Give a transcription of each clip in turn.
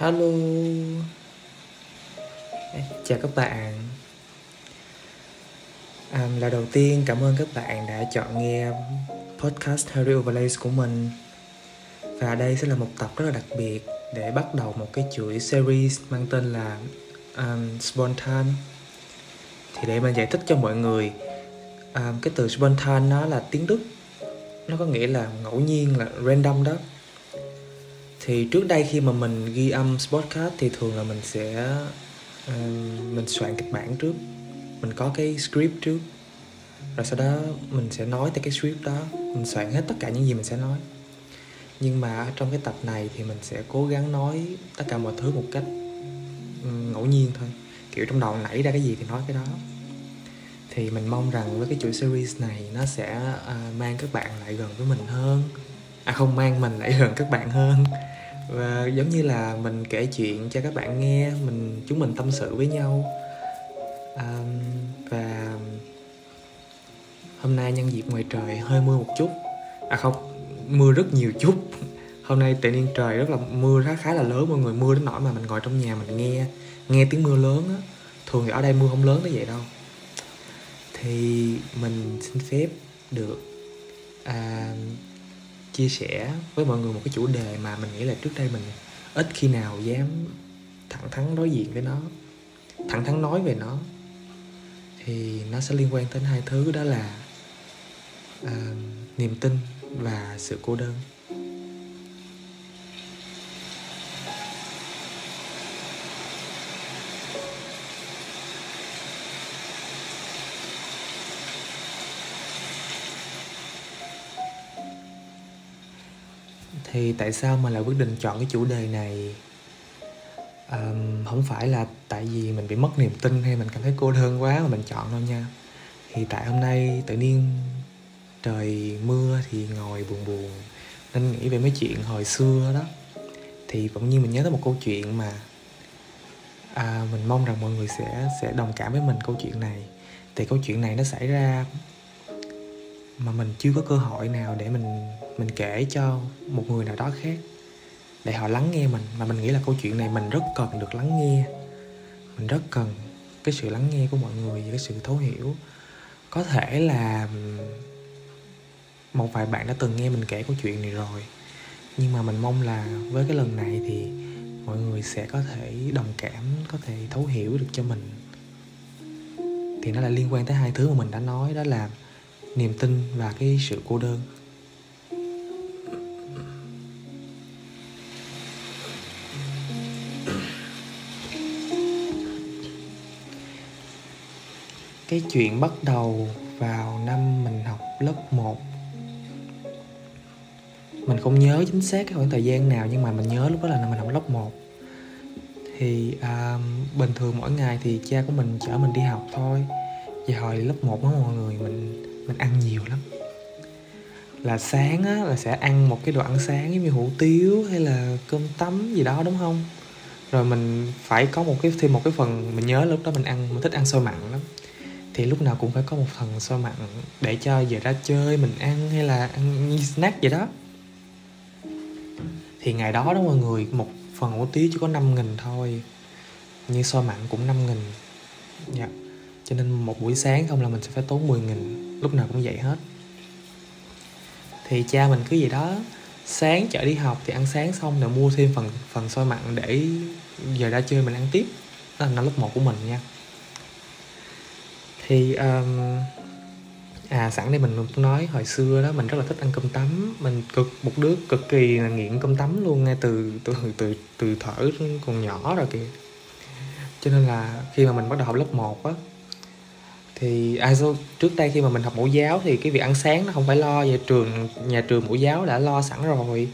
Hello. Chào các bạn. À, Là đầu tiên cảm ơn các bạn đã chọn nghe podcast Harry Overlays của mình. Và đây sẽ là một tập rất là đặc biệt để bắt đầu một cái chuỗi series mang tên là um, Spontan Thì để mình giải thích cho mọi người um, Cái từ spontan nó là tiếng Đức. Nó có nghĩa là ngẫu nhiên là random đó thì trước đây khi mà mình ghi âm podcast thì thường là mình sẽ uh, mình soạn kịch bản trước. Mình có cái script trước. Rồi sau đó mình sẽ nói theo cái script đó. Mình soạn hết tất cả những gì mình sẽ nói. Nhưng mà trong cái tập này thì mình sẽ cố gắng nói tất cả mọi thứ một cách ừ, ngẫu nhiên thôi. Kiểu trong đầu nảy ra cái gì thì nói cái đó. Thì mình mong rằng với cái chuỗi series này nó sẽ uh, mang các bạn lại gần với mình hơn. À không mang mình lại gần các bạn hơn và giống như là mình kể chuyện cho các bạn nghe mình chúng mình tâm sự với nhau. À, và hôm nay nhân dịp ngoài trời hơi mưa một chút. À không mưa rất nhiều chút. Hôm nay tự nhiên trời rất là mưa khá khá là lớn mọi người mưa đến nỗi mà mình ngồi trong nhà mình nghe nghe tiếng mưa lớn á. Thường thì ở đây mưa không lớn tới vậy đâu. Thì mình xin phép được à, chia sẻ với mọi người một cái chủ đề mà mình nghĩ là trước đây mình ít khi nào dám thẳng thắn đối diện với nó thẳng thắn nói về nó. Thì nó sẽ liên quan đến hai thứ đó là uh, niềm tin và sự cô đơn. Thì tại sao mà lại quyết định chọn cái chủ đề này? Um, không phải là tại vì mình bị mất niềm tin hay mình cảm thấy cô đơn quá mà mình chọn đâu nha. Thì tại hôm nay tự nhiên trời mưa thì ngồi buồn buồn nên nghĩ về mấy chuyện hồi xưa đó. Thì bỗng nhiên mình nhớ tới một câu chuyện mà à, mình mong rằng mọi người sẽ sẽ đồng cảm với mình câu chuyện này. Thì câu chuyện này nó xảy ra mà mình chưa có cơ hội nào để mình mình kể cho một người nào đó khác. Để họ lắng nghe mình. Mà mình nghĩ là câu chuyện này mình rất cần được lắng nghe. Mình rất cần cái sự lắng nghe của mọi người và cái sự thấu hiểu. Có thể là một vài bạn đã từng nghe mình kể câu chuyện này rồi. Nhưng mà mình mong là với cái lần này thì mọi người sẽ có thể đồng cảm, có thể thấu hiểu được cho mình. Thì nó là liên quan tới hai thứ mà mình đã nói. Đó là niềm tin và cái sự cô đơn. Cái chuyện bắt đầu vào năm mình học lớp 1 mình không nhớ chính xác cái khoảng thời gian nào nhưng mà mình nhớ lúc đó là năm mình học lớp 1 thì à, bình thường mỗi ngày thì cha của mình chở mình đi học thôi. Và hồi lớp 1 đó mọi người mình mình ăn nhiều lắm. Là sáng á, là sẽ ăn một cái đồ ăn sáng giống như hủ tiếu hay là cơm tấm gì đó, đúng không? Rồi mình phải có một cái, thêm một cái phần mình nhớ lúc đó mình ăn, mình thích ăn xôi mặn lắm. Thì lúc nào cũng phải có một phần xôi mặn để cho về ra chơi, mình ăn hay là ăn snack vậy đó. Thì ngày đó đó mọi người, một phần hủ tiếu chỉ có 5 nghìn thôi. Như xôi mặn cũng 5 nghìn. Dạ. Cho nên một buổi sáng không là mình sẽ phải tốn 10 nghìn lúc nào cũng vậy hết. Thì cha mình cứ gì đó sáng chở đi học thì ăn sáng xong rồi mua thêm phần phần xôi mặn để giờ ra chơi mình ăn tiếp. Đó là năm lớp 1 của mình nha. Thì um, à sẵn đây mình nói hồi xưa đó mình rất là thích ăn cơm tấm. Mình cực một đứa cực kỳ là nghiện cơm tấm luôn ngay từ từ từ từ thở còn nhỏ rồi kìa. Cho nên là khi mà mình bắt đầu học lớp 1 á thì à, trước đây khi mà mình học mẫu giáo thì cái việc ăn sáng nó không phải lo về trường nhà trường mẫu giáo đã lo sẵn rồi.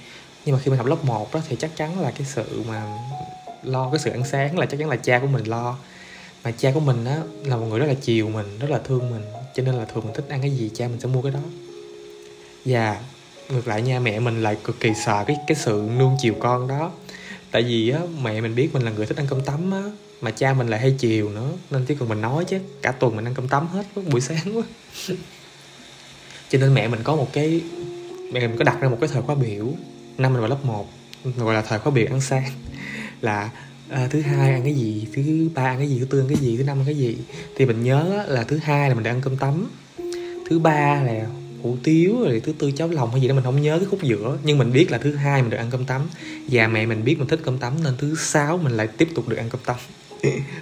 Nhưng mà khi mình học lớp 1 đó thì chắc chắn là cái sự mà lo cái sự ăn sáng là chắc chắn là cha của mình lo. Mà cha của mình á là một người rất là chiều mình rất là thương mình. Cho nên là thường mình thích ăn cái gì cha mình sẽ mua cái đó. Và ngược lại nha mẹ mình lại cực kỳ sợ cái cái sự nuông chiều con đó. Tại vì á mẹ mình biết mình là người thích ăn cơm tấm á mà cha mình lại hay chiều nữa nên chỉ cần mình nói chứ cả tuần mình ăn cơm tấm hết buổi sáng quá. Cho nên mẹ mình có một cái mẹ mình có đặt ra một cái thời khóa biểu. Năm mình vào lớp 1 gọi là thời khóa biểu ăn sáng. Là à, thứ hai ăn cái gì thứ ba ăn cái gì thứ tư ăn cái gì thứ năm ăn cái gì? Thì mình nhớ là thứ hai là mình đã ăn cơm tấm. Thứ ba là hủ tiếu rồi thứ tư cháo lòng hay gì đó mình không nhớ cái khúc giữa. Nhưng mình biết là thứ hai mình được ăn cơm tấm. Và mẹ mình biết mình thích cơm tấm nên thứ sáu mình lại tiếp tục được ăn cơm tấm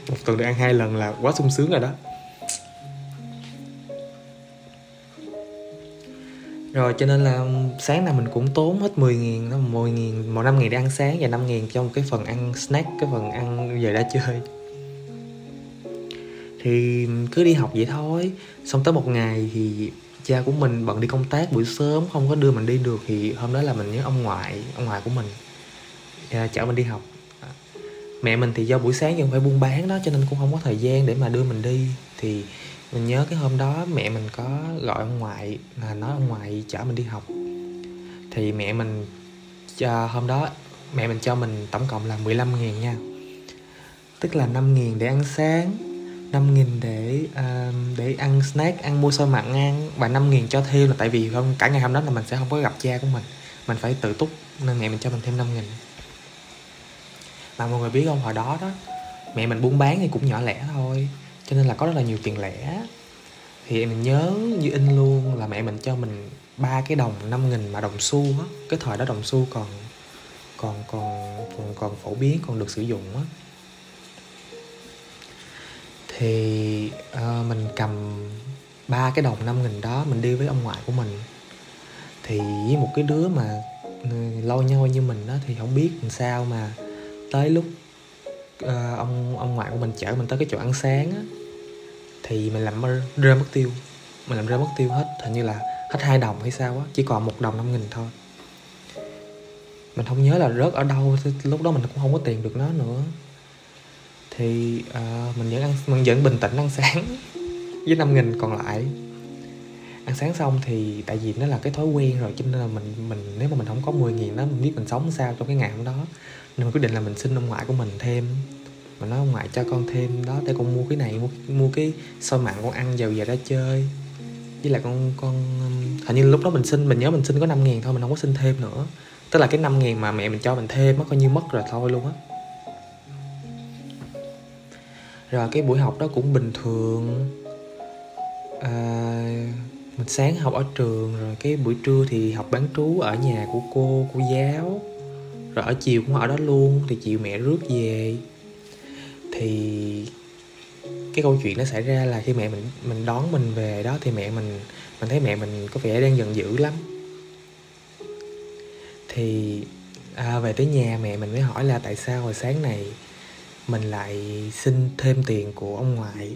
một tuần được ăn hai lần là quá sung sướng rồi đó. Rồi, cho nên là sáng nào mình cũng tốn hết 10 nghìn đó 10 nghìn, một năm nghìn để ăn sáng và 5 nghìn cho một cái phần ăn snack, cái phần ăn về đã chơi. Thì cứ đi học vậy thôi. Xong tới một ngày thì cha của mình bận đi công tác, buổi sớm không có đưa mình đi được thì hôm đó là mình nhớ ông ngoại ông ngoại của mình à, chở mình đi học mẹ mình thì do buổi sáng vẫn phải buôn bán đó cho nên cũng không có thời gian để mà đưa mình đi. Thì mình nhớ cái hôm đó mẹ mình có gọi ông ngoại là nói ông ngoại chở mình đi học. Thì mẹ mình cho, hôm đó mẹ mình cho mình tổng cộng là 15.000 nha. Tức là 5 nghìn để ăn sáng 5 nghìn để uh, để ăn snack ăn mua xôi mặn ăn và 5 nghìn cho thêm là tại vì không cả ngày hôm đó là mình sẽ không có gặp cha của mình. Mình phải tự túc nên mẹ mình cho mình thêm 5 nghìn mà mọi người biết không hồi đó đó mẹ mình buôn bán thì cũng nhỏ lẻ thôi cho nên là có rất là nhiều tiền lẻ. Thì mình nhớ như in luôn là mẹ mình cho mình ba cái đồng 5 nghìn mà đồng xu á cái thời đó đồng xu còn còn còn còn còn phổ biến còn được sử dụng á. Thì uh, mình cầm ba cái đồng năm nghìn đó mình đi với ông ngoại của mình. Thì với một cái đứa mà ừ, lâu nhau như mình đó thì không biết làm sao mà tới lúc uh, ông ông ngoại của mình chở mình tới cái chỗ ăn sáng á thì mình làm rơi mất tiêu. Mình làm rơi mất tiêu hết hình như là hết hai đồng hay sao á chỉ còn một đồng năm nghìn thôi. Mình không nhớ là rớt ở đâu lúc đó mình cũng không có tiền được nó nữa. Thì uh, mình vẫn ăn mình vẫn bình tĩnh ăn sáng với năm nghìn còn lại ăn sáng xong thì tại vì nó là cái thói quen rồi cho nên là mình mình nếu mà mình không có 10 nghìn đó mình biết mình sống sao trong cái ngày hôm đó. Nên mình quyết định là mình xin ông ngoại của mình thêm. Mình nói ông ngoại cho con thêm đó để con mua cái này mua, mua cái xôi mặn con ăn vào về ra chơi. Với lại con con hình như lúc đó mình xin mình nhớ mình xin có 5 ngàn thôi mình không có xin thêm nữa. Tức là cái 5 ngàn mà mẹ mình cho mình thêm nó coi như mất rồi thôi luôn á. Rồi cái buổi học đó cũng bình thường. À, mình sáng học ở trường rồi cái buổi trưa thì học bán trú ở nhà của cô cô giáo. Rồi ở chiều cũng ở đó luôn thì chiều mẹ rước về. Thì cái câu chuyện nó xảy ra là khi mẹ mình mình đón mình về đó thì mẹ mình mình thấy mẹ mình có vẻ đang giận dữ lắm. Thì à, về tới nhà mẹ mình mới hỏi là tại sao hồi sáng này mình lại xin thêm tiền của ông ngoại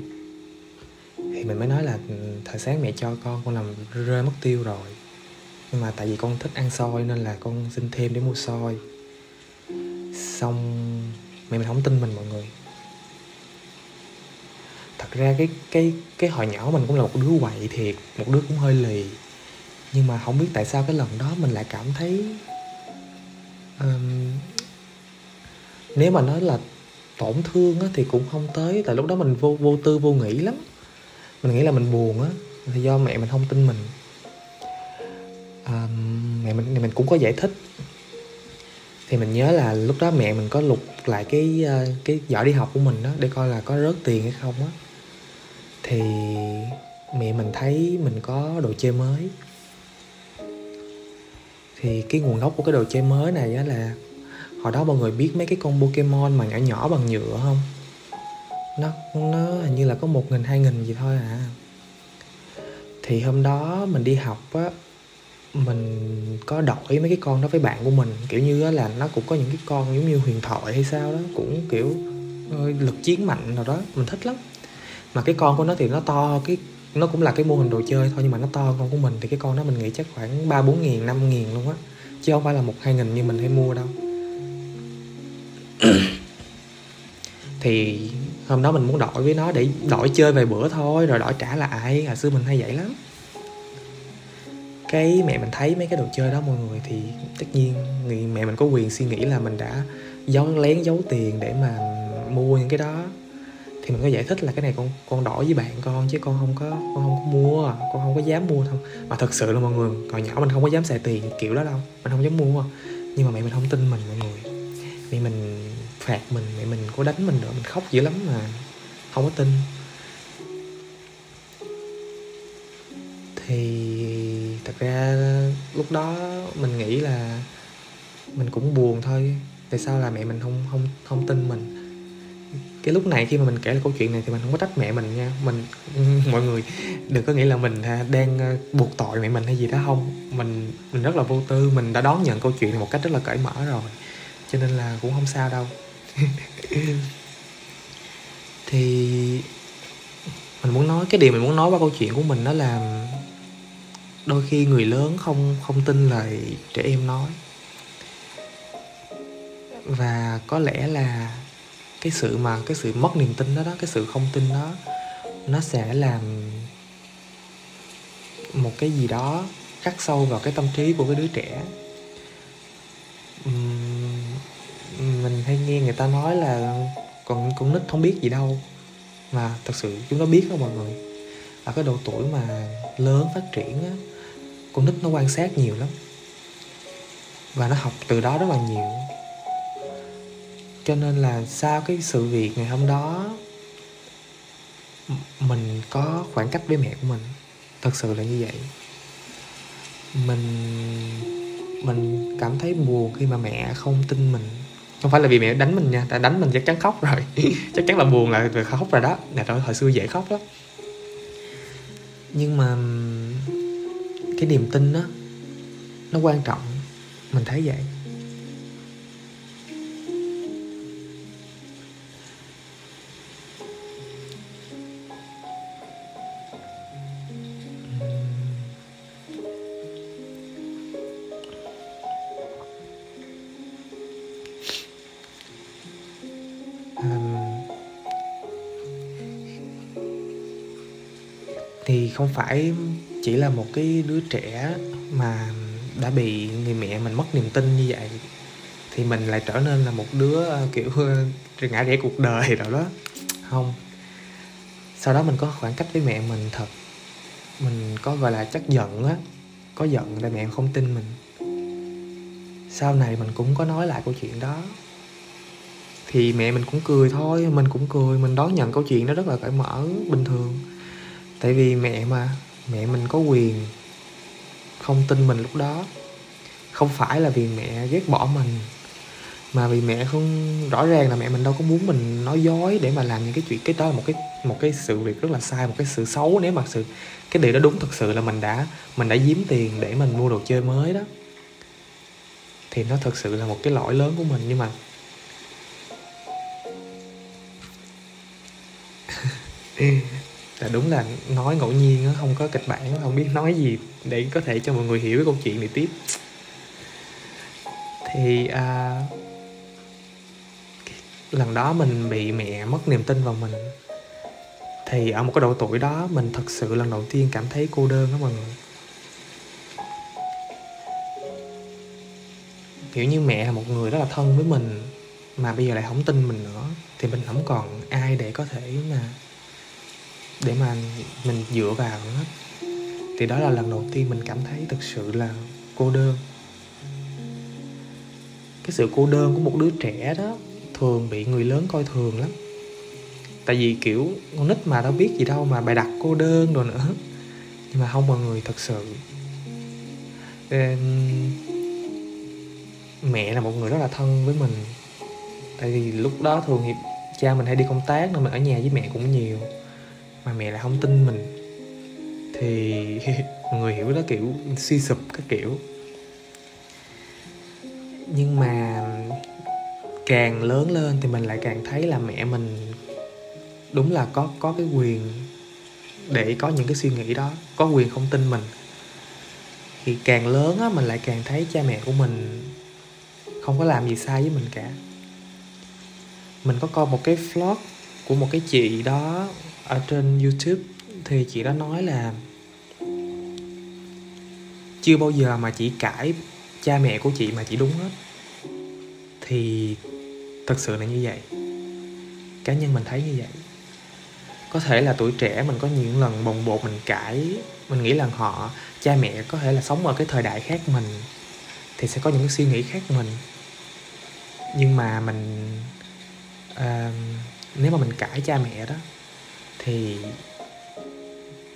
thì mình mới nói là ừ, thời sáng mẹ cho con con làm rơi mất tiêu rồi. Nhưng mà tại vì con thích ăn xôi nên là con xin thêm để mua xôi xong mẹ mình không tin mình mọi người. Thật ra cái cái cái hồi nhỏ mình cũng là một đứa quậy thiệt một đứa cũng hơi lì. Nhưng mà không biết tại sao cái lần đó mình lại cảm thấy um, nếu mà nói là tổn thương á, thì cũng không tới. Tại lúc đó mình vô vô tư vô nghĩ lắm mình nghĩ là mình buồn á là do mẹ mình không tin mình. À, mẹ mình mình cũng có giải thích. Thì mình nhớ là lúc đó mẹ mình có lục lại cái ờ, cái giỏ đi học của mình đó để coi là có rớt tiền hay không á. Thì mẹ mình thấy mình có đồ chơi mới. Thì cái nguồn gốc của cái đồ chơi mới này á là hồi đó mọi người biết mấy cái con Pokemon mà nhỏ nhỏ bằng nhựa không? Nó nó hình như là có một nghìn, hai nghìn gì thôi à. Thì hôm đó mình đi học á, mình có đổi mấy cái con đó với bạn của mình. Kiểu như là nó cũng có những cái con giống như huyền thoại hay sao đó, cũng kiểu ờ, lực chiến mạnh nào đó, mình thích lắm. Mà cái con của nó thì nó to, cái, nó cũng là cái mô hình đồ chơi thôi, nhưng mà nó to con của mình thì cái con đó mình nghĩ chắc khoảng ba bốn nghìn, năm nghìn luôn á, chứ không phải là một, hai nghìn như mình hay mua đâu. Thì hôm đó mình muốn đổi với nó để đổi chơi vài bữa thôi, rồi đổi trả lại. Hồi xưa mình hay vậy lắm. Cái mẹ mình thấy mấy cái đồ chơi đó mọi người thì tất nhiên người mẹ mình có quyền suy nghĩ là mình đã giấu, lén giấu tiền để mà mua những cái đó. Thì mình có giải thích là cái này con con đổi với bạn con chứ con không có, con không có mua, con không có dám mua đâu. Mà thật sự là mọi người còn nhỏ mình không có dám xài tiền kiểu đó đâu, mình không dám mua. Nhưng mà mẹ mình không tin mình mọi người. Mẹ mình phạt mình, mẹ mình có đánh mình nữa, mình khóc dữ lắm mà không có tin. Thì thật ra lúc đó mình nghĩ là mình cũng buồn thôi, tại sao là mẹ mình không không không tin mình? Cái lúc này khi mà mình kể lại câu chuyện này thì mình không có trách mẹ mình nha. Mình, mọi người đừng có nghĩ là mình đang ờ, buộc tội mẹ mình hay gì đó. Không, mình mình rất là vô tư, mình đã đón nhận câu chuyện này một cách rất là cởi mở rồi, cho nên là cũng không sao đâu. thì mình muốn nói, cái điều mình muốn nói qua câu chuyện của mình đó là đôi khi người lớn không không tin lời trẻ em nói. Và có lẽ là cái sự mà, cái sự mất niềm tin đó đó, cái sự không tin đó, nó sẽ làm một cái gì đó khắc sâu vào cái tâm trí của cái đứa trẻ mình hay nghe người ta nói là còn con nít không biết gì đâu. Mà thật sự chúng nó biết đó mọi người. Ở cái độ tuổi mà lớn phát triển á, con nít nó quan sát nhiều lắm. Và nó học từ đó rất là nhiều. Cho nên là sau cái sự việc ngày hôm đó, mình có khoảng cách với mẹ của mình. Thật sự là như vậy. Mình mình cảm thấy buồn khi mà mẹ không tin mình không phải là vì mẹ đánh mình nha tại đánh mình chắc chắn khóc rồi. Chắc chắn là buồn là khóc rồi đó. Ngày đó hồi xưa dễ khóc lắm. Nhưng mà cái niềm tin đó nó quan trọng. Mình thấy vậy thì không phải chỉ là một cái đứa trẻ mà đã bị người mẹ mình mất niềm tin như vậy, thì mình lại trở nên là một đứa ờ, kiểu ờ, ngã rẽ cuộc đời rồi đó. Không. Sau đó mình có khoảng cách với mẹ mình thật. Mình có, gọi là, chắc giận á. Có giận là mẹ không tin mình. Sau này mình cũng có nói lại câu chuyện đó. Thì mẹ mình cũng cười thôi, mình cũng cười, mình đón nhận câu chuyện đó rất là cởi mở, bình thường tại vì mẹ mà, mẹ mình có quyền không tin mình lúc đó. Không phải là vì mẹ ghét bỏ mình, mà vì mẹ không, rõ ràng là mẹ mình đâu có muốn mình nói dối để mà làm những cái chuyện, cái đó là một cái một cái sự việc rất là sai, một cái sự xấu. Nếu mà sự, cái điều đó đúng thực sự là mình đã mình đã giếm tiền để mình mua đồ chơi mới đó, thì nó thực sự là một cái lỗi lớn của mình. Nhưng mà là đúng là nói ngẫu nhiên không có kịch bản không biết nói gì để có thể cho mọi người hiểu cái câu chuyện này tiếp. Thì à, lần đó mình bị mẹ mất niềm tin vào mình. Thì ở một cái độ tuổi đó mình thật sự lần đầu tiên cảm thấy cô đơn đó mọi người. Kiểu như mẹ là một người rất là thân với mình mà bây giờ lại không tin mình nữa. Thì mình không còn ai để có thể mà để mà mình dựa vào hết thì đó là lần đầu tiên mình cảm thấy thực sự là cô đơn. Cái sự cô đơn của một đứa trẻ đó thường bị người lớn coi thường lắm. Tại vì kiểu con nít mà đâu biết gì đâu mà bài đặt cô đơn rồi nữa. Nhưng mà không mọi người thật sự. Mẹ là một người rất là thân với mình. Tại vì lúc đó thường thì cha mình hay đi công tác nên mình ở nhà với mẹ cũng nhiều mà mẹ lại không tin mình. Thì mọi người hiểu đó, kiểu suy sụp các kiểu. Nhưng mà càng lớn lên thì mình lại càng thấy là mẹ mình đúng là có có cái quyền để có những cái suy nghĩ đó, có quyền không tin mình. Thì càng lớn á, mình lại càng thấy cha mẹ của mình không có làm gì sai với mình cả. Mình có coi một cái vlog của một cái chị đó ở trên youtube thì chị đã nói là chưa bao giờ mà chị cãi cha mẹ của chị mà chị đúng hết. Thì thật sự là như vậy. Cá nhân mình thấy như vậy. Có thể là tuổi trẻ mình có những lần bồng bột mình cãi mình nghĩ là họ cha mẹ có thể là sống ở cái thời đại khác mình thì sẽ có những cái suy nghĩ khác mình. Nhưng mà mình uh, nếu mà mình cãi cha mẹ đó thì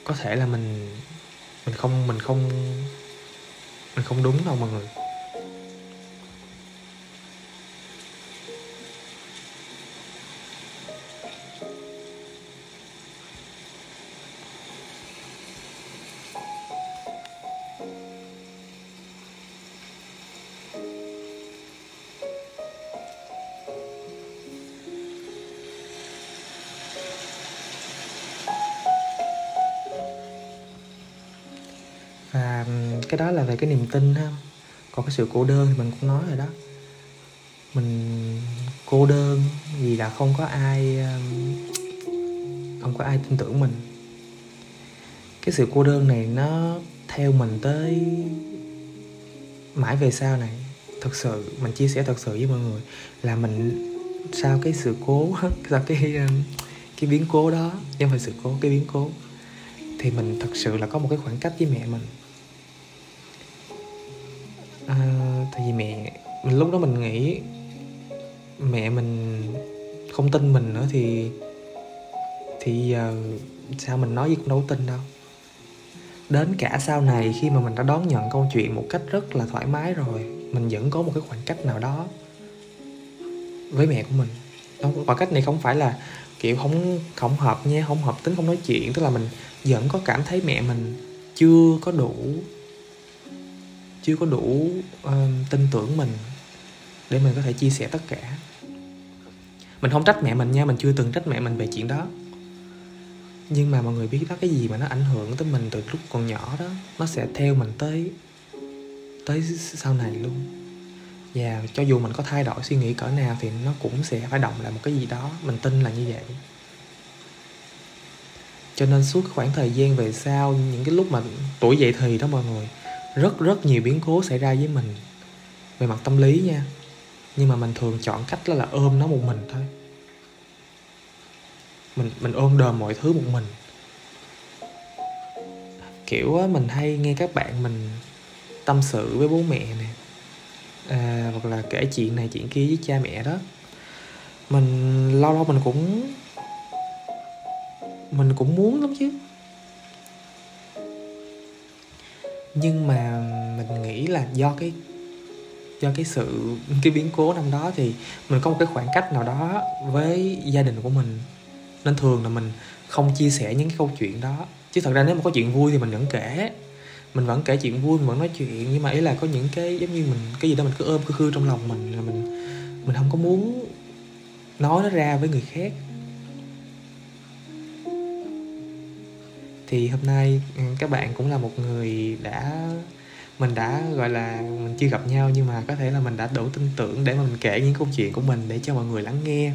có thể là mình mình không mình không mình không đúng đâu mọi người. Và cái đó là về cái niềm tin ha. Còn cái sự cô đơn thì mình cũng nói rồi đó. Mình cô đơn vì là không có ai không có ai tin tưởng mình. Cái sự cô đơn này nó theo mình tới mãi về sau này. Thật sự, mình chia sẻ thật sự với mọi người là mình, sau cái sự cố, sau cái cái biến cố đó nhưng mà sự cố, cái biến cố, thì mình thật sự là có một cái khoảng cách với mẹ mình. Tại vì mẹ, mình lúc đó mình nghĩ mẹ mình không tin mình nữa thì thì giờ sao mình nói gì cũng đâu tin đâu. Đến cả sau này khi mà mình đã đón nhận câu chuyện một cách rất là thoải mái rồi, mình vẫn có một cái khoảng cách nào đó với mẹ của mình. Khoảng cách này không phải là kiểu không không hợp nha, không hợp tính, không nói chuyện, tức là mình vẫn có cảm thấy mẹ mình chưa có đủ chưa có đủ uh, tin tưởng mình để mình có thể chia sẻ tất cả. Mình không trách mẹ mình nha mình chưa từng trách mẹ mình về chuyện đó. Nhưng mà mọi người biết đó cái gì mà nó ảnh hưởng tới mình từ lúc còn nhỏ đó nó sẽ theo mình tới tới sau này luôn. Và cho dù mình có thay đổi suy nghĩ cỡ nào thì nó cũng sẽ phải động lại một cái gì đó mình tin là như vậy. Cho nên suốt khoảng thời gian về sau những cái lúc mà tuổi dậy thì đó mọi người rất rất nhiều biến cố xảy ra với mình về mặt tâm lý nha. Nhưng mà mình thường chọn cách đó là ôm nó một mình thôi. Mình mình ôm đờm mọi thứ một mình. Kiểu mình hay nghe các bạn mình tâm sự với bố mẹ nè à, hoặc là kể chuyện này chuyện kia với cha mẹ đó. Mình lâu lâu mình cũng mình cũng muốn lắm chứ. Nhưng mà mình nghĩ là do cái do cái sự, cái biến cố năm đó thì mình có một cái khoảng cách nào đó với gia đình của mình. Nên thường là mình không chia sẻ những cái câu chuyện đó. Chứ thật ra nếu mà có chuyện vui thì mình vẫn kể. Mình vẫn kể chuyện vui, mình vẫn nói chuyện. Nhưng mà ý là có những cái giống như mình, cái gì đó mình cứ ôm, cứ khư trong lòng mình là mình mình không có muốn nói nó ra với người khác. Thì hôm nay ừ, các bạn cũng là một người đã, mình đã, gọi là, mình chưa gặp nhau nhưng mà có thể là mình đã đủ tin tưởng để mà mình kể những câu chuyện của mình để cho mọi người lắng nghe.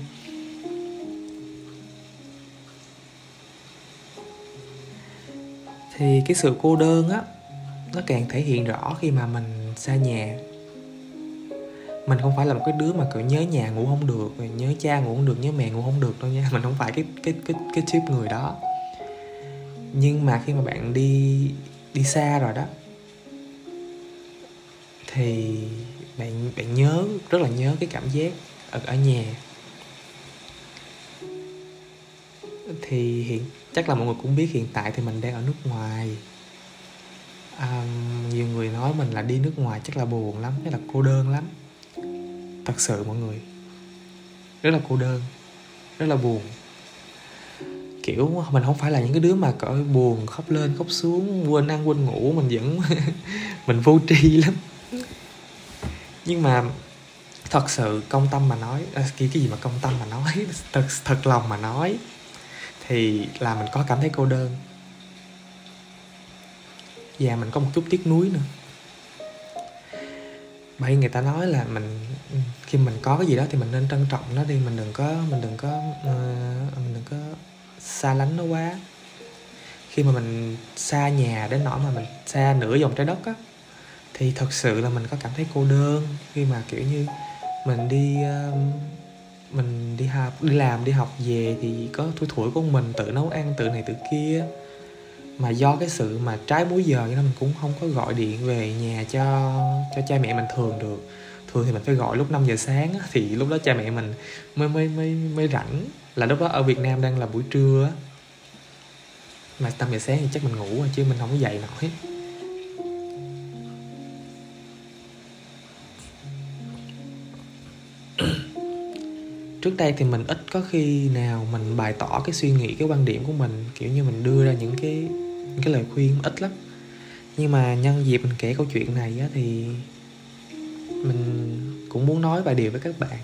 Thì cái sự cô đơn á, nó càng thể hiện rõ khi mà mình xa nhà. Mình không phải là một cái đứa mà kiểu nhớ nhà ngủ không được nhớ cha ngủ không được, nhớ mẹ ngủ không được đâu nha. Mình không phải cái cái cái cái chip người đó nhưng mà khi mà bạn đi đi xa rồi đó thì bạn bạn nhớ rất là nhớ cái cảm giác ở ở nhà. Thì hiện chắc là mọi người cũng biết hiện tại thì mình đang ở nước ngoài. À, nhiều người nói mình là đi nước ngoài chắc là buồn lắm chắc là cô đơn lắm. Thật sự mọi người rất là cô đơn rất là buồn kiểu mình không phải là những cái đứa mà cỡ buồn khóc lên khóc xuống quên ăn quên ngủ mình vẫn mình vô tri lắm. Nhưng mà thật sự công tâm mà nói à, cái cái gì mà công tâm mà nói thật thật lòng mà nói thì là mình có cảm thấy cô đơn. Và mình có một chút tiếc nuối nữa. Bởi người ta nói là mình khi mình có cái gì đó thì mình nên trân trọng nó đi mình đừng có mình đừng có uh, mình đừng có xa lánh nó quá. Khi mà mình xa nhà đến nỗi mà mình xa nửa vòng trái đất á, thì thật sự là mình có cảm thấy cô đơn khi mà, kiểu như, mình đi mình đi học, đi làm, đi học về thì có tuổi tuổi của mình, tự nấu ăn, tự này tự kia. Mà do cái sự mà trái múi giờ nên mình cũng không có gọi điện về nhà cho cho cha mẹ mình thường được. Thường thì mình phải gọi lúc 5 giờ sáng thì lúc đó cha mẹ mình mới mới mới mới rảnh là lúc đó ở Việt Nam đang là buổi trưa á. Mà tầm giờ sáng thì chắc mình ngủ rồi, chứ mình không có dậy nổi. Trước đây thì mình ít có khi nào mình bày tỏ cái suy nghĩ, cái quan điểm của mình. Kiểu như mình đưa ra những cái những cái lời khuyên ít lắm. Nhưng mà nhân dịp mình kể câu chuyện này á thì mình cũng muốn nói vài điều với các bạn.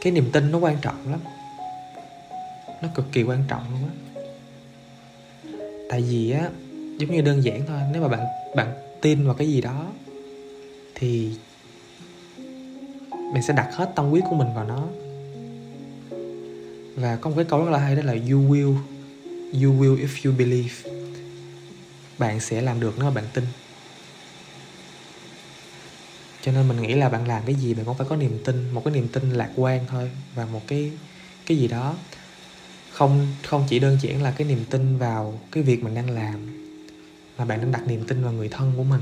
Cái niềm tin nó quan trọng lắm nó cực kỳ quan trọng luôn á. Tại vì á, giống như đơn giản thôi, nếu mà bạn bạn tin vào cái gì đó, thì mình sẽ đặt hết tâm huyết của mình vào nó. Và có một cái câu rất là hay đó là, you will you will if you believe. Bạn sẽ làm được nếu mà bạn tin. Cho nên mình nghĩ là bạn làm cái gì bạn cũng phải có niềm tin, một cái niềm tin lạc quan thôi, và một cái cái gì đó không không chỉ đơn giản là cái niềm tin vào cái việc mình đang làm, mà bạn đang đặt niềm tin vào người thân của mình.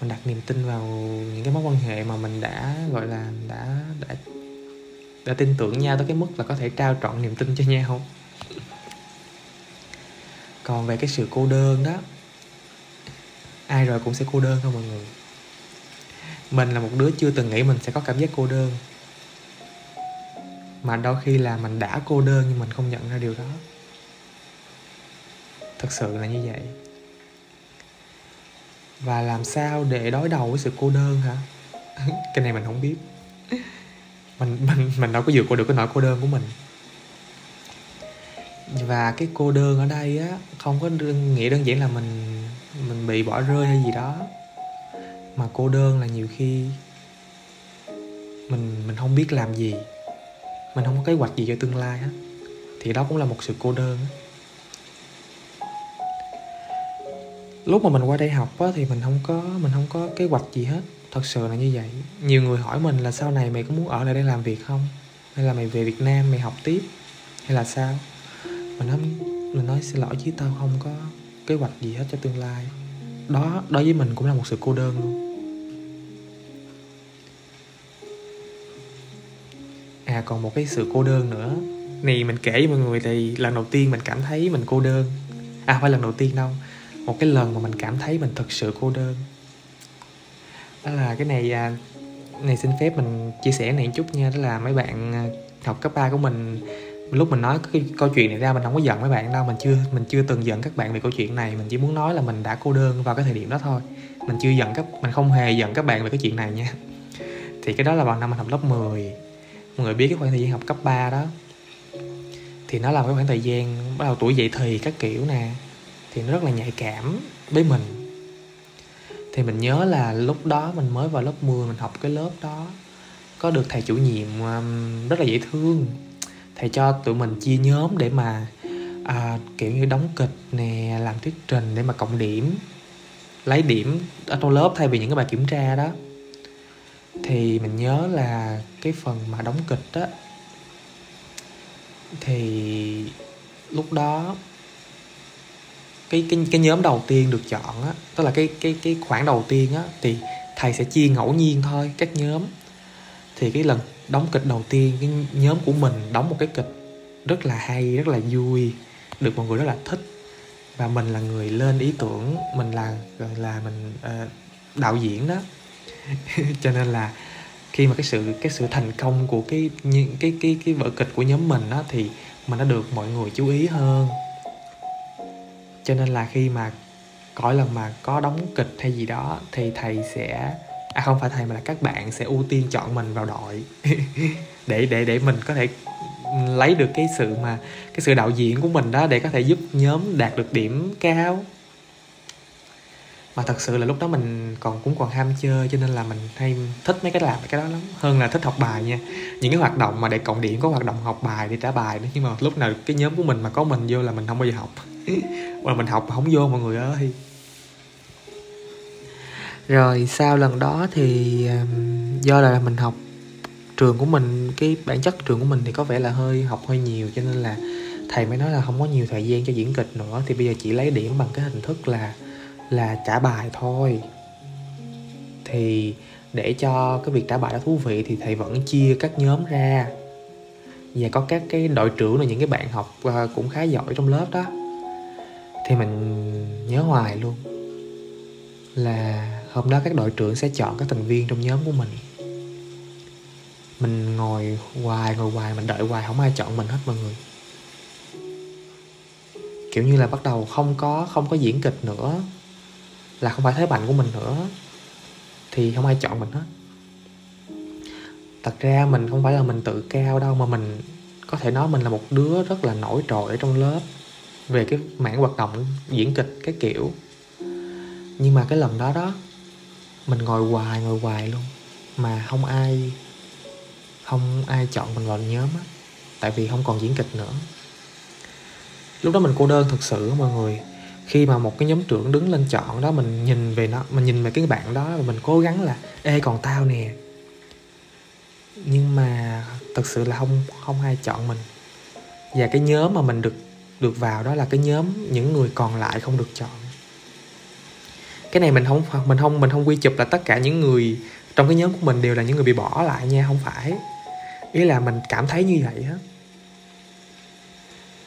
Mình đặt niềm tin vào những cái mối quan hệ mà mình đã, gọi là, đã đã đã tin tưởng nhau tới cái mức là có thể trao trọn niềm tin cho nhau. Còn về cái sự cô đơn đó, ai rồi cũng sẽ cô đơn thôi mọi người. Mình là một đứa chưa từng nghĩ mình sẽ có cảm giác cô đơn mà đôi khi là mình đã cô đơn nhưng mình không nhận ra điều đó. Thật sự là như vậy. Và làm sao để đối đầu với sự cô đơn hả? Cái này mình không biết. Mình mình mình đâu có vượt qua được cái nỗi cô đơn của mình. Và cái cô đơn ở đây á, không có nghĩa đơn giản là mình mình bị bỏ rơi hay gì đó. Mà cô đơn là nhiều khi mình mình không biết làm gì mình không có kế hoạch gì cho tương lai á thì đó cũng là một sự cô đơn lúc mà mình qua đây học á, thì mình không có mình không có kế hoạch gì hết. Thật sự là như vậy. Nhiều người hỏi mình là sau này mày có muốn ở lại đây làm việc không? Hay là mày về việt nam mày học tiếp? Hay là sao? Mình nói mình nói xin lỗi chứ tao không có kế hoạch gì hết cho tương lai. Đó đối với mình cũng là một sự cô đơn luôn. À còn một cái sự cô đơn nữa. Này, mình kể với mọi người thì lần đầu tiên mình cảm thấy mình cô đơn. À không phải lần đầu tiên đâu. Một cái lần mà mình cảm thấy mình thật sự cô đơn. Đó là cái này à, này xin phép mình chia sẻ này một chút nha. Đó là mấy bạn à, học cấp 3 của mình. Lúc mình nói cái câu chuyện này ra, mình không có giận mấy bạn đâu. Mình chưa mình chưa từng giận các bạn về câu chuyện này. Mình chỉ muốn nói là mình đã cô đơn vào cái thời điểm đó thôi. Mình chưa giận các, mình không hề giận các bạn về cái chuyện này nha. Thì cái đó là vào năm mình học lớp 10 mọi người biết cái khoảng thời gian học cấp 3 đó. Thì nó là cái khoảng thời gian bắt đầu tuổi dậy thì các kiểu nè. Thì nó rất là nhạy cảm với mình. Thì mình nhớ là lúc đó mình mới vào lớp 10 mình học cái lớp đó. Có được thầy chủ nhiệm um, rất là dễ thương. Thầy cho tụi mình chia nhóm để mà à, kiểu như đóng kịch nè làm thuyết trình để mà cộng điểm lấy điểm ở trong lớp thay vì những cái bài kiểm tra đó thì mình nhớ là cái phần mà đóng kịch á thì lúc đó cái cái cái nhóm đầu tiên được chọn á tức là cái cái cái khoảng đầu tiên á thì thầy sẽ chia ngẫu nhiên thôi các nhóm. Thì cái lần đóng kịch đầu tiên cái nhóm của mình đóng một cái kịch rất là hay rất là vui được mọi người rất là thích. Và mình là người lên ý tưởng mình là là mình uh, đạo diễn đó. cho nên là khi mà cái sự cái sự thành công của cái những cái cái cái vở kịch của nhóm mình đó thì mình đã được mọi người chú ý hơn. Cho nên là khi mà mỗi lần mà có đóng kịch hay gì đó, thì thầy sẽ à không phải thầy mà là các bạn sẽ ưu tiên chọn mình vào đội. Để để để mình có thể lấy được cái sự mà, cái sự đạo diễn của mình đó để có thể giúp nhóm đạt được điểm cao mà thật sự là lúc đó mình còn cũng còn ham chơi, cho nên là mình hay thích mấy cái làm cái đó lắm. Hơn là thích học bài nha. Những cái hoạt động mà để cộng điểm, có hoạt động học bài để trả bài nữa. Nhưng mà lúc nào cái nhóm của mình mà có mình vô là mình không bao giờ học. Mà mình học mà không vô, mọi người ơi. Rồi, sau lần đó thì do là mình học trường của mình, cái bản chất trường của mình thì có vẻ là hơi, học hơi nhiều, cho nên là thầy mới nói là không có nhiều thời gian cho diễn kịch nữa. Thì bây giờ chỉ lấy điểm bằng cái hình thức là là trả bài thôi. Thì để cho cái việc trả bài đó thú vị thì thầy vẫn chia các nhóm ra. Và có các cái đội trưởng là những cái bạn học à, cũng khá giỏi trong lớp đó. Thì mình nhớ hoài luôn là hôm đó các đội trưởng sẽ chọn các thành viên trong nhóm của mình. Mình ngồi hoài ngồi hoài, mình đợi hoài, không ai chọn mình hết mọi người. Kiểu như là bắt đầu không có không có diễn kịch nữa là không phải thế mạnh của mình nữa. Thì không ai chọn mình hết. Thật ra mình không phải là mình tự cao đâu, mà mình có thể nói mình là một đứa rất là nổi trội ở trong lớp về cái mảng hoạt động, diễn kịch cái kiểu. Nhưng mà cái lần đó đó, mình ngồi hoài ngồi hoài luôn. Mà không ai không ai chọn mình vào nhóm á. Tại vì không còn diễn kịch nữa. Lúc đó mình cô đơn thật sự mọi người khi mà một cái nhóm trưởng đứng lên chọn đó, mình nhìn về nó, mình nhìn về cái bạn đó và mình cố gắng là, ê, còn tao nè. Nhưng mà thật sự là không không ai chọn mình. Và cái nhóm mà mình được được vào đó là cái nhóm những người còn lại không được chọn. Cái này mình không mình không mình không quy chụp là tất cả những người trong cái nhóm của mình đều là những người bị bỏ lại nha, không phải. Ý là mình cảm thấy như vậy á.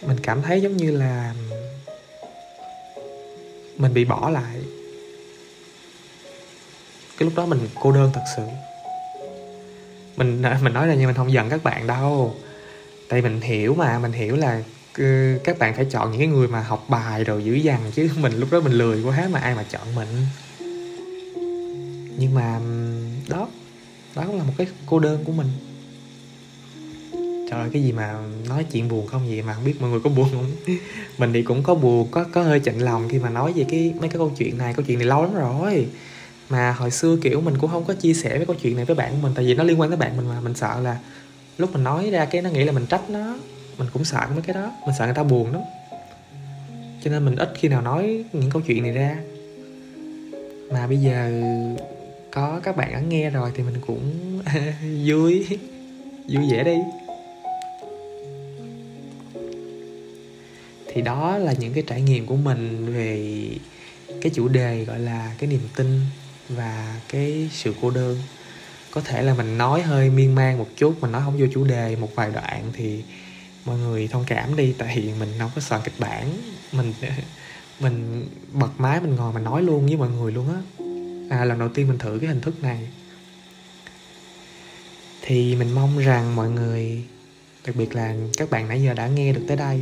Mình cảm thấy giống như là mình bị bỏ lại. Cái lúc đó mình cô đơn thật sự. Mình mình nói là như mình không giận các bạn đâu. Tại mình hiểu mà, mình hiểu là ừ, các bạn phải chọn những cái người mà học bài rồi dữ dằn chứ mình lúc đó mình lười quá mà ai mà chọn mình. Nhưng mà đó đó cũng là một cái cô đơn của mình trời ơi, cái gì mà nói chuyện buồn không vậy? Mà không biết mọi người có buồn không? Mình thì cũng có buồn, có có hơi chạnh lòng khi mà nói về cái, mấy cái câu chuyện này. Câu chuyện này lâu lắm rồi. Mà hồi xưa, kiểu, mình cũng không có chia sẻ với câu chuyện này với bạn của mình, tại vì nó liên quan tới bạn mình mà. Mình sợ là lúc mình nói ra cái nó nghĩ là mình trách nó, mình cũng sợ mấy cái đó. Mình sợ người ta buồn lắm. Cho nên mình ít khi nào nói những câu chuyện này ra. Mà bây giờ có các bạn đã nghe rồi thì mình cũng vui. Vui vẻ đi. Thì đó là những cái trải nghiệm của mình về cái chủ đề gọi là cái niềm tin và cái sự cô đơn. Có thể là mình nói hơi miên man một chút mình nói không vô chủ đề một vài đoạn thì mọi người thông cảm đi tại vì mình không có soạn kịch bản. Mình mình bật máy mình ngồi mình nói luôn với mọi người luôn á. À, lần đầu tiên mình thử cái hình thức này. Thì mình mong rằng mọi người đặc biệt là các bạn nãy giờ đã nghe được tới đây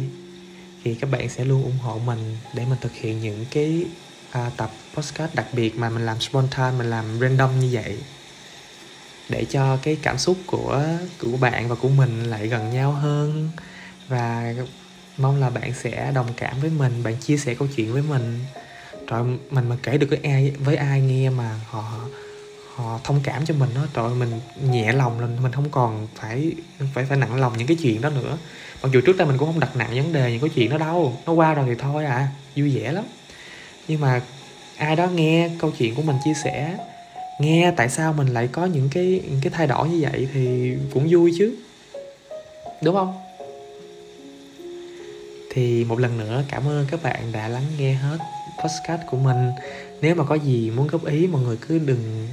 thì các bạn sẽ luôn ủng hộ mình để mình thực hiện những cái à, tập podcast đặc biệt mà mình làm spontan mình làm random như vậy. Để cho cái cảm xúc của của bạn và của mình lại gần nhau hơn. Và mong là bạn sẽ đồng cảm với mình bạn chia sẻ câu chuyện với mình. Rồi mình mà kể được với ai với ai nghe mà họ họ thông cảm cho mình đó trời mình nhẹ lòng lên mình không còn phải phải phải nặng lòng những cái chuyện đó nữa mặc dù trước đây mình cũng không đặt nặng vấn đề những cái chuyện đó đâu, nó qua rồi thì thôi à vui vẻ lắm. Nhưng mà ai đó nghe câu chuyện của mình chia sẻ, nghe tại sao mình lại có những cái những cái thay đổi như vậy thì cũng vui chứ. Đúng không? Thì một lần nữa cảm ơn các bạn đã lắng nghe hết podcast của mình. Nếu mà có gì muốn góp ý, mọi người cứ đừng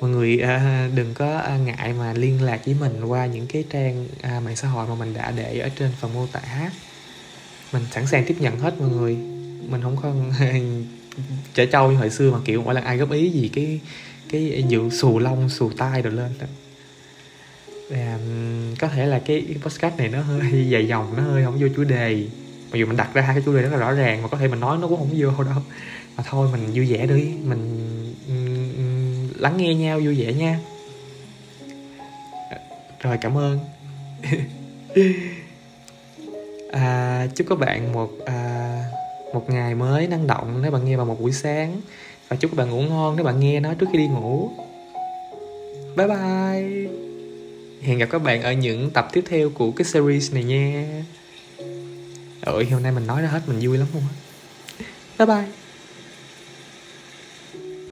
mọi người uh, đừng có uh, ngại mà liên lạc với mình qua những cái trang uh, mạng xã hội mà mình đã để ở trên phần mô tả mình sẵn sàng tiếp nhận hết mọi người. Mình không có trẻ trâu như hồi xưa mà kiểu mỗi lần ai góp ý gì cái cái dự xù lông xù tai rồi lên đó. Có thể là cái podcast này nó hơi dài dòng nó hơi không vô chủ đề. Mặc dù mình đặt ra hai cái chủ đề rất là rõ ràng mà có thể mình nói nó cũng không vô đâu. Mà thôi mình vui vẻ đi. Mình lắng nghe nhau vui vẻ nha. Rồi cảm ơn. À, chúc các bạn một à, một ngày mới năng động nếu bạn nghe vào một buổi sáng. Và chúc các bạn ngủ ngon nếu bạn nghe nó trước khi đi ngủ. Bye bye. Hẹn gặp các bạn ở những tập tiếp theo của cái series này nha. Ơi hôm nay mình nói ra hết mình vui lắm luôn á. Bye bye.